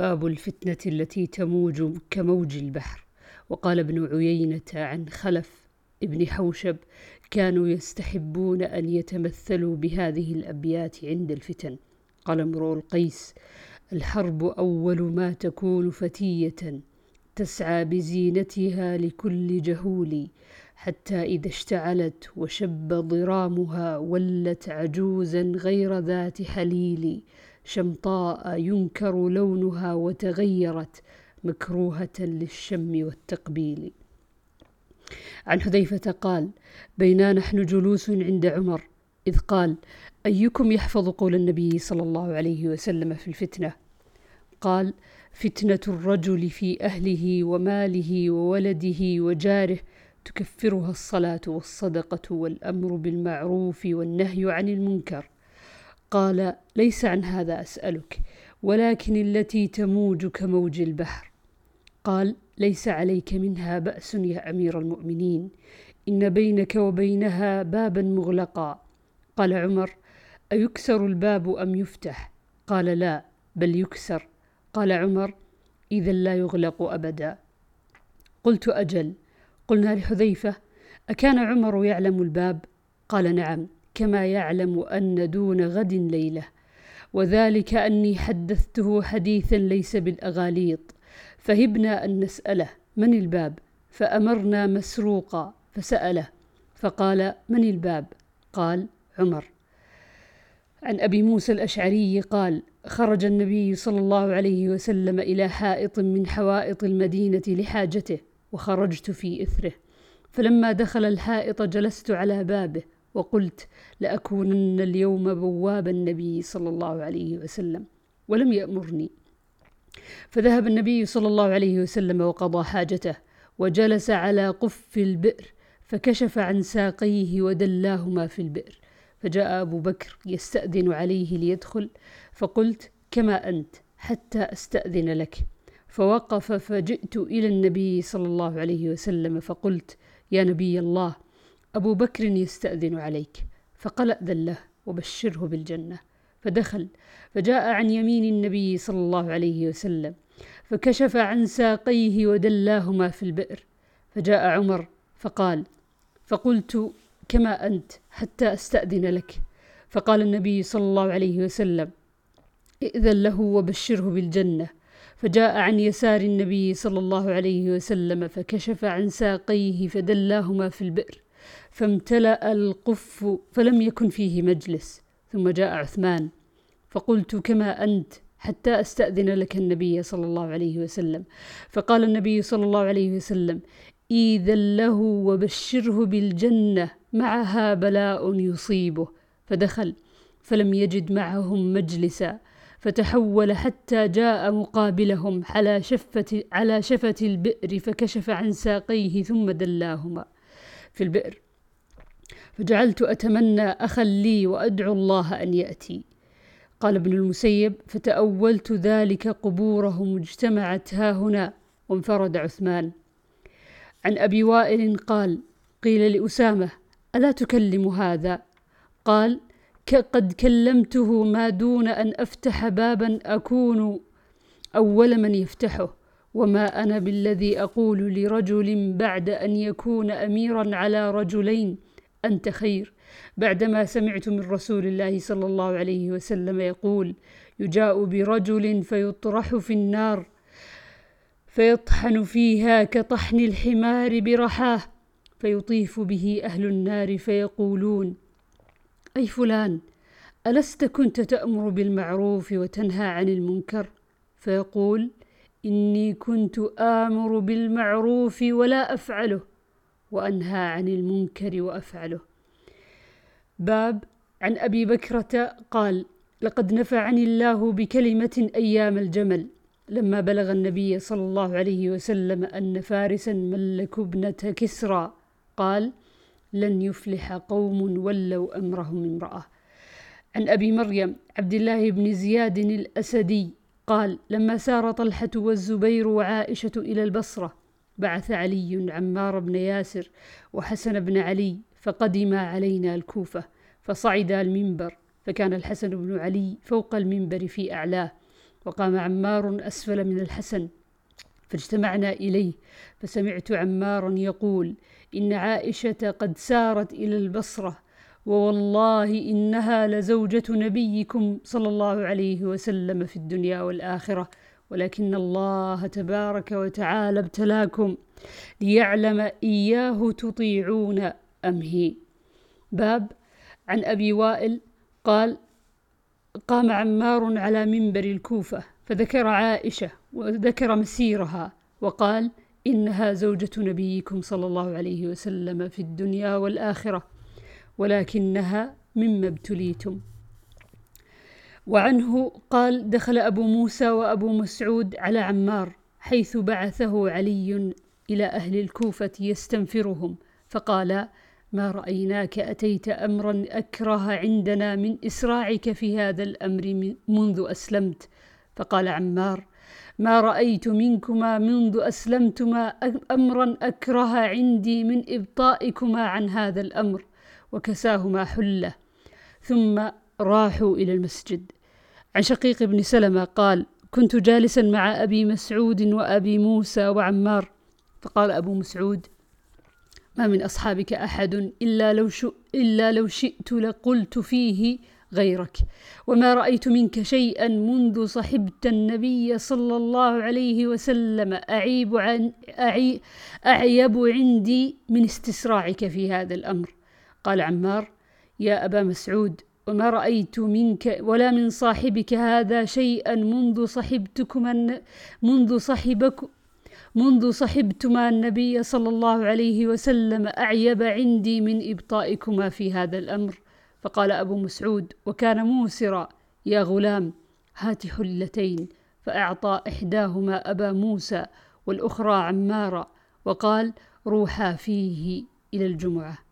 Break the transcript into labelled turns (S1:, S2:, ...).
S1: باب الفتنة التي تموج كموج البحر. وقال ابن عيينة عن خلف ابن حوشب كانوا يستحبون أن يتمثلوا بهذه الأبيات عند الفتن. قال امرؤ القيس الحرب أول ما تكون فتية تسعى بزينتها لكل جهول حتى إذا اشتعلت وشب ضرامها ولت عجوزا غير ذات حليل. شمطاء ينكر لونها وتغيرت مكروهة للشم والتقبيل. عن حذيفة قال بينا نحن جلوس عند عمر إذ قال أيكم يحفظ قول النبي صلى الله عليه وسلم في الفتنة؟ قال فتنة الرجل في أهله وماله وولده وجاره تكفرها الصلاة والصدقة والأمر بالمعروف والنهي عن المنكر. قال ليس عن هذا أسألك ولكن التي تموج كموج البحر. قال ليس عليك منها بأس يا أمير المؤمنين إن بينك وبينها بابا مغلقا. قال عمر أيكسر الباب أم يفتح؟ قال لا بل يكسر. قال عمر إذا لا يغلق أبدا. قلت أجل. قلنا لحذيفة أكان عمر يعلم الباب؟ قال نعم. كما يعلم أن دون غد ليلة. وذلك أني حدثته حديثا ليس بالأغاليط. فهبنا أن نسأله من الباب؟ فأمرنا مسروقا فسأله. فقال من الباب؟ قال عمر. عن أبي موسى الأشعري قال خرج النبي صلى الله عليه وسلم إلى حائط من حوائط المدينة لحاجته وخرجت في إثره. فلما دخل الحائط جلست على بابه وقلت لأكونن اليوم بواب النبي صلى الله عليه وسلم ولم يأمرني. فذهب النبي صلى الله عليه وسلم وقضى حاجته وجلس على قف البئر فكشف عن ساقيه ودلاهما في البئر. فجاء أبو بكر يستأذن عليه ليدخل فقلت كما أنت حتى أستأذن لك. فوقف فجئت إلى النبي صلى الله عليه وسلم فقلت يا نبي الله أبو بكر يستأذن عليك. فقل أذن له وبشره بالجنة. فدخل فجاء عن يمين النبي صلى الله عليه وسلم فكشف عن ساقيه ودلاهما في البئر. فجاء عمر فقال فقلت كما أنت حتى أستأذن لك. فقال النبي صلى الله عليه وسلم ائذن له وبشره بالجنة. فجاء عن يسار النبي صلى الله عليه وسلم فكشف عن ساقيه فدلاهما في البئر. فامتلأ القف فلم يكن فيه مجلس. ثم جاء عثمان فقلت كما أنت حتى أستأذن لك النبي صلى الله عليه وسلم. فقال النبي صلى الله عليه وسلم إذن له وبشره بالجنة معها بلاء يصيبه. فدخل فلم يجد معهم مجلسا. فتحول حتى جاء مقابلهم على شفة على شفة البئر فكشف عن ساقيه ثم دلاهما في البئر. فجعلت أتمنى أخا لي وأدعو الله أن يأتي. قال ابن المسيب فتأولت ذلك قبورهم اجتمعت ها هنا وانفرد عثمان. عن أبي وائل قال قيل لأسامة ألا تكلم هذا؟ قال قد كلمته ما دون أن أفتح بابا أكون أول من يفتحه وما أنا بالذي أقول لرجل بعد أن يكون أميرا على رجلين. أنت خير. بعدما سمعت من رسول الله صلى الله عليه وسلم يقول يجاء برجل فيطرح في النار فيطحن فيها كطحن الحمار برحاه فيطيف به أهل النار فيقولون أي فلان؟ ألست كنت تأمر بالمعروف وتنهى عن المنكر؟ فيقول إني كنت آمر بالمعروف ولا أفعله. وأنهى عن المنكر وأفعله. باب عن أبي بكرة قال لقد نفعني الله بكلمة أيام الجمل لما بلغ النبي صلى الله عليه وسلم أن فارسا ملكوا ابنة كسرى قال لن يفلح قوم ولوا أمرهم امرأة. عن أبي مريم عبد الله بن زياد الأسدي قال لما سار طلحة والزبير وعائشة إلى البصرة بعث علي عمار بن ياسر وحسن بن علي فقدما علينا الكوفة فصعدا المنبر فكان الحسن بن علي فوق المنبر في أعلاه وقام عمار أسفل من الحسن فاجتمعنا إليه فسمعت عمارا يقول إن عائشة قد سارت إلى البصرة ووالله إنها لزوجة نبيكم صلى الله عليه وسلم في الدنيا والآخرة ولكن الله تبارك وتعالى ابتلاكم ليعلم إياه تطيعون أم هي. باب عن أبي وائل قال قام عمار على منبر الكوفة فذكر عائشة وذكر مسيرها وقال إنها زوجة نبيكم صلى الله عليه وسلم في الدنيا والآخرة ولكنها مما ابتليتم. وعنه قال دخل أبو موسى وأبو مسعود على عمار حيث بعثه علي إلى أهل الكوفة يستنفرهم فقال ما رأيناك أتيت أمرا أكره عندنا من إسراعك في هذا الأمر منذ أسلمت؟ فقال عمار ما رأيت منكما منذ أسلمتما أمرا أكره عندي من إبطائكما عن هذا الأمر وكساهما حلة. ثم راحوا إلى المسجد. عن شقيق بن سلمة قال كنت جالسا مع أبي مسعود وأبي موسى وعمار. فقال أبو مسعود ما من أصحابك أحد إلا لو, إلا لو شئت لقلت فيه غيرك. وما رأيت منك شيئا منذ صحبت النبي صلى الله عليه وسلم. أعيب عن أعي أعيب عندي من استسراعك في هذا الأمر. قال عمار يا أبا مسعود وما رأيت منك ولا من صاحبك هذا شيئا منذ صحبتكما منذ صحبك منذ صحبتما النبي صلى الله عليه وسلم أعيب عندي من إبطائكما في هذا الأمر. فقال أبو مسعود وكان موسرا يا غلام هات حلتين. فأعطى إحداهما أبا موسى والأخرى عمارا وقال روحا فيه إلى الجمعة.